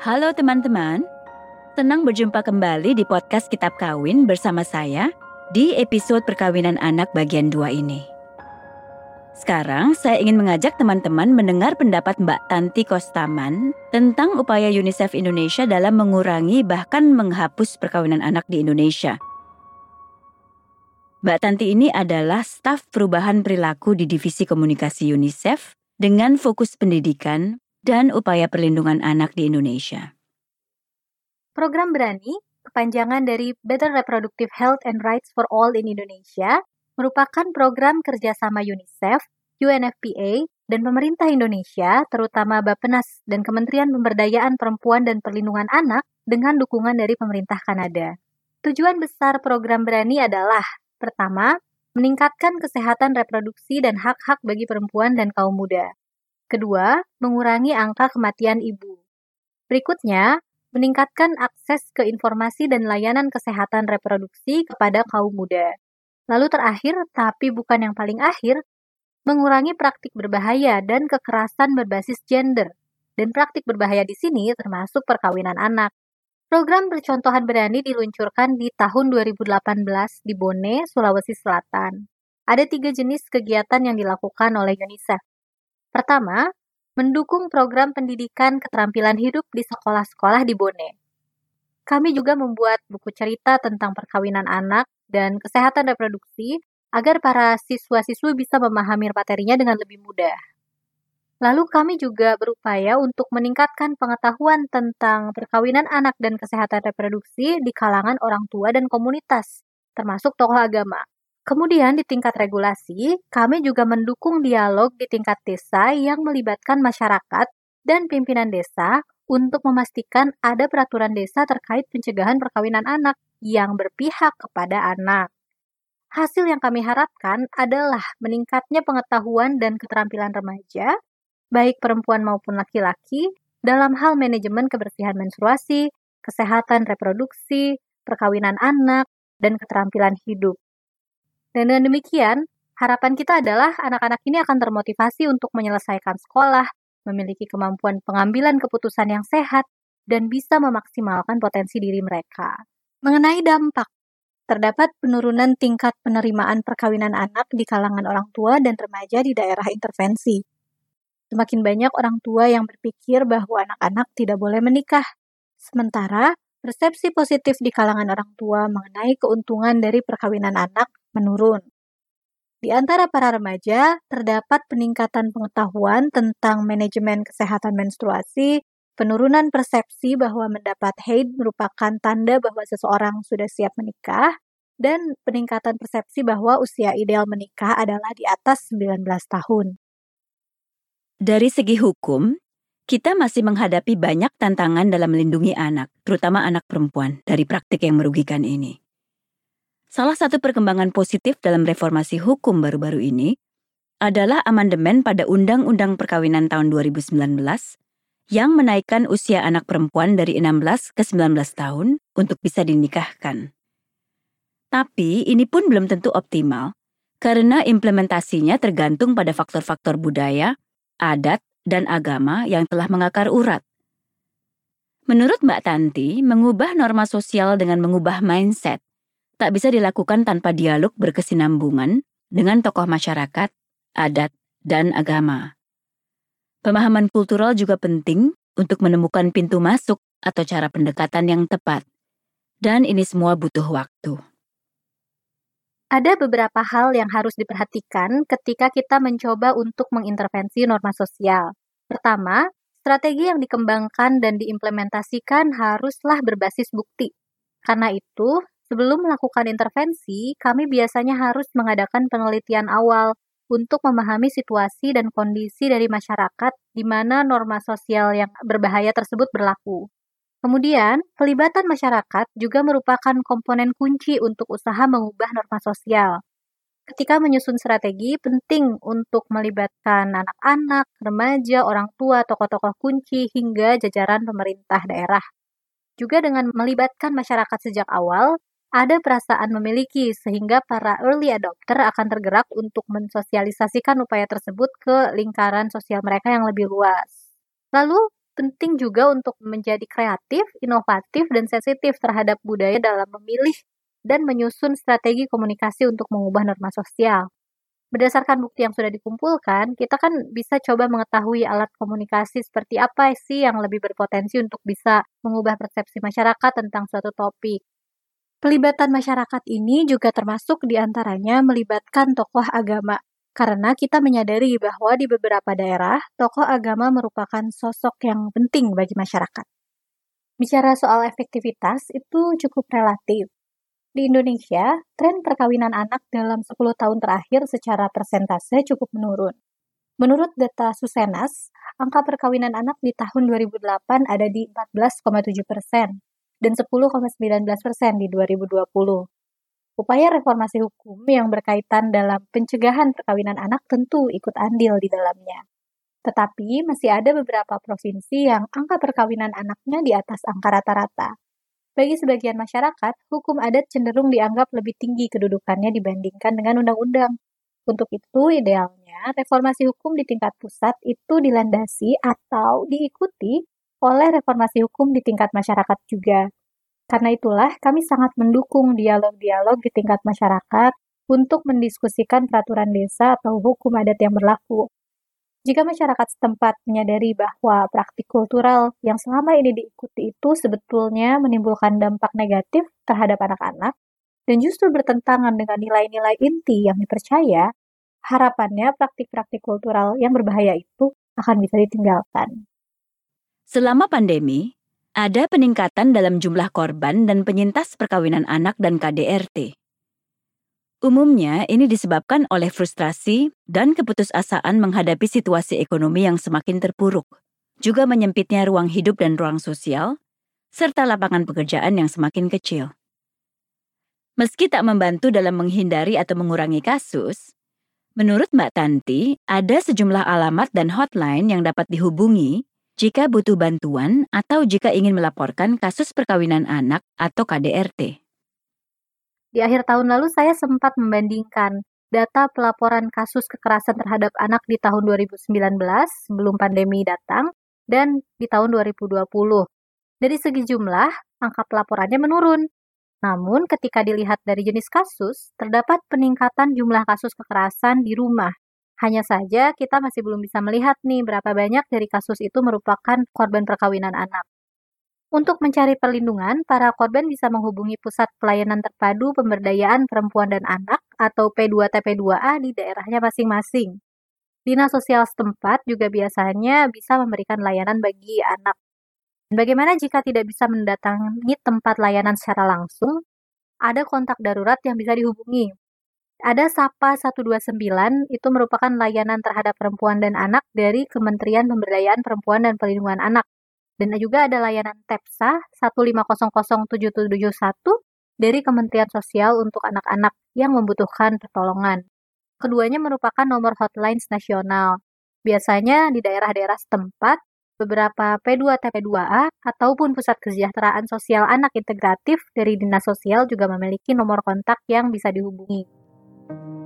Halo teman-teman, senang berjumpa kembali di podcast Kitab Kawin bersama saya di episode perkawinan anak bagian 2 ini. Sekarang saya ingin mengajak teman-teman mendengar pendapat Mbak Tanti Kostaman tentang upaya UNICEF Indonesia dalam mengurangi bahkan menghapus perkawinan anak di Indonesia. Mbak Tanti ini adalah staf perubahan perilaku di Divisi Komunikasi UNICEF dengan fokus pendidikan dan upaya perlindungan anak di Indonesia. Program Berani, kepanjangan dari Better Reproductive Health and Rights for All in Indonesia, merupakan program kerjasama UNICEF, UNFPA, dan pemerintah Indonesia, terutama Bappenas dan Kementerian Pemberdayaan Perempuan dan Perlindungan Anak dengan dukungan dari pemerintah Kanada. Tujuan besar program Berani adalah, pertama, meningkatkan kesehatan reproduksi dan hak-hak bagi perempuan dan kaum muda. Kedua, mengurangi angka kematian ibu. Berikutnya, meningkatkan akses ke informasi dan layanan kesehatan reproduksi kepada kaum muda. Lalu terakhir, tapi bukan yang paling akhir, mengurangi praktik berbahaya dan kekerasan berbasis gender. Dan praktik berbahaya di sini termasuk perkawinan anak. Program percontohan berani diluncurkan di tahun 2018 di Bone, Sulawesi Selatan. Ada tiga jenis kegiatan yang dilakukan oleh UNICEF. Pertama, mendukung program pendidikan keterampilan hidup di sekolah-sekolah di Bone. Kami juga membuat buku cerita tentang perkawinan anak dan kesehatan reproduksi agar para siswa-siswi bisa memahami materinya dengan lebih mudah. Lalu kami juga berupaya untuk meningkatkan pengetahuan tentang perkawinan anak dan kesehatan reproduksi di kalangan orang tua dan komunitas, termasuk tokoh agama. Kemudian di tingkat regulasi, kami juga mendukung dialog di tingkat desa yang melibatkan masyarakat dan pimpinan desa untuk memastikan ada peraturan desa terkait pencegahan perkawinan anak yang berpihak kepada anak. Hasil yang kami harapkan adalah meningkatnya pengetahuan dan keterampilan remaja, baik perempuan maupun laki-laki, dalam hal manajemen kebersihan menstruasi, kesehatan reproduksi, perkawinan anak, dan keterampilan hidup. Dan dengan demikian, harapan kita adalah anak-anak ini akan termotivasi untuk menyelesaikan sekolah, memiliki kemampuan pengambilan keputusan yang sehat, dan bisa memaksimalkan potensi diri mereka. Mengenai dampak, terdapat penurunan tingkat penerimaan perkawinan anak di kalangan orang tua dan remaja di daerah intervensi. Semakin banyak orang tua yang berpikir bahwa anak-anak tidak boleh menikah, sementara persepsi positif di kalangan orang tua mengenai keuntungan dari perkawinan anak menurun. Di antara para remaja, terdapat peningkatan pengetahuan tentang manajemen kesehatan menstruasi, penurunan persepsi bahwa mendapat haid merupakan tanda bahwa seseorang sudah siap menikah, dan peningkatan persepsi bahwa usia ideal menikah adalah di atas 19 tahun. Dari segi hukum, kita masih menghadapi banyak tantangan dalam melindungi anak, terutama anak perempuan, dari praktik yang merugikan ini. Salah satu perkembangan positif dalam reformasi hukum baru-baru ini adalah amandemen pada Undang-Undang Perkawinan tahun 2019 yang menaikkan usia anak perempuan dari 16 ke 19 tahun untuk bisa dinikahkan. Tapi ini pun belum tentu optimal karena implementasinya tergantung pada faktor-faktor budaya, adat, dan agama yang telah mengakar urat. Menurut Mbak Tanti, mengubah norma sosial dengan mengubah mindset tak bisa dilakukan tanpa dialog berkesinambungan dengan tokoh masyarakat, adat, dan agama. Pemahaman kultural juga penting untuk menemukan pintu masuk atau cara pendekatan yang tepat. Dan ini semua butuh waktu. Ada beberapa hal yang harus diperhatikan ketika kita mencoba untuk mengintervensi norma sosial. Pertama, strategi yang dikembangkan dan diimplementasikan haruslah berbasis bukti. Karena itu, Sebelum melakukan intervensi, kami biasanya harus mengadakan penelitian awal untuk memahami situasi dan kondisi dari masyarakat di mana norma sosial yang berbahaya tersebut berlaku. Kemudian, pelibatan masyarakat juga merupakan komponen kunci untuk usaha mengubah norma sosial. Ketika menyusun strategi, penting untuk melibatkan anak-anak, remaja, orang tua, tokoh-tokoh kunci, hingga jajaran pemerintah daerah. Juga dengan melibatkan masyarakat sejak awal, ada perasaan memiliki sehingga para early adopter akan tergerak untuk mensosialisasikan upaya tersebut ke lingkaran sosial mereka yang lebih luas. Lalu, penting juga untuk menjadi kreatif, inovatif, dan sensitif terhadap budaya dalam memilih dan menyusun strategi komunikasi untuk mengubah norma sosial. Berdasarkan bukti yang sudah dikumpulkan, kita kan bisa coba mengetahui alat komunikasi seperti apa sih yang lebih berpotensi untuk bisa mengubah persepsi masyarakat tentang suatu topik. Pelibatan masyarakat ini juga termasuk di antaranya melibatkan tokoh agama, karena kita menyadari bahwa di beberapa daerah, tokoh agama merupakan sosok yang penting bagi masyarakat. Bicara soal efektivitas itu cukup relatif. Di Indonesia, tren perkawinan anak dalam 10 tahun terakhir secara persentase cukup menurun. Menurut data Susenas, angka perkawinan anak di tahun 2008 ada di 14,7 persen dan 10,19 persen di 2020. Upaya reformasi hukum yang berkaitan dalam pencegahan perkawinan anak tentu ikut andil di dalamnya. Tetapi masih ada beberapa provinsi yang angka perkawinan anaknya di atas angka rata-rata. Bagi sebagian masyarakat, hukum adat cenderung dianggap lebih tinggi kedudukannya dibandingkan dengan undang-undang. Untuk itu, idealnya reformasi hukum di tingkat pusat itu dilandasi atau diikuti oleh reformasi hukum di tingkat masyarakat juga. Karena itulah, kami sangat mendukung dialog-dialog di tingkat masyarakat untuk mendiskusikan peraturan desa atau hukum adat yang berlaku. Jika masyarakat setempat menyadari bahwa praktik kultural yang selama ini diikuti itu sebetulnya menimbulkan dampak negatif terhadap anak-anak dan justru bertentangan dengan nilai-nilai inti yang dipercaya, harapannya praktik-praktik kultural yang berbahaya itu akan bisa ditinggalkan. Selama pandemi, ada peningkatan dalam jumlah korban dan penyintas perkawinan anak dan KDRT. Umumnya, ini disebabkan oleh frustrasi dan keputusasaan menghadapi situasi ekonomi yang semakin terpuruk, juga menyempitnya ruang hidup dan ruang sosial, serta lapangan pekerjaan yang semakin kecil. Meski tak membantu dalam menghindari atau mengurangi kasus, menurut Mbak Tanti, ada sejumlah alamat dan hotline yang dapat dihubungi jika butuh bantuan atau jika ingin melaporkan kasus perkawinan anak atau KDRT. Di akhir tahun lalu saya sempat membandingkan data pelaporan kasus kekerasan terhadap anak di tahun 2019 sebelum pandemi datang dan di tahun 2020. Dari segi jumlah, angka pelaporannya menurun. Namun ketika dilihat dari jenis kasus, terdapat peningkatan jumlah kasus kekerasan di rumah. Hanya saja kita masih belum bisa melihat nih berapa banyak dari kasus itu merupakan korban perkawinan anak. Untuk mencari perlindungan, para korban bisa menghubungi Pusat Pelayanan Terpadu Pemberdayaan Perempuan dan Anak atau P2TP2A di daerahnya masing-masing. Dinas sosial setempat juga biasanya bisa memberikan layanan bagi anak. Bagaimana jika tidak bisa mendatangi tempat layanan secara langsung? Ada kontak darurat yang bisa dihubungi. Ada SAPA 129, itu merupakan layanan terhadap perempuan dan anak dari Kementerian Pemberdayaan Perempuan dan Perlindungan Anak dan juga ada layanan TEPSA 1500771 dari Kementerian Sosial untuk anak-anak yang membutuhkan pertolongan. Keduanya merupakan nomor hotlines nasional. Biasanya di daerah-daerah setempat, beberapa P2TP2A ataupun Pusat Kesejahteraan Sosial Anak Integratif dari Dinas Sosial juga memiliki nomor kontak yang bisa dihubungi. thank you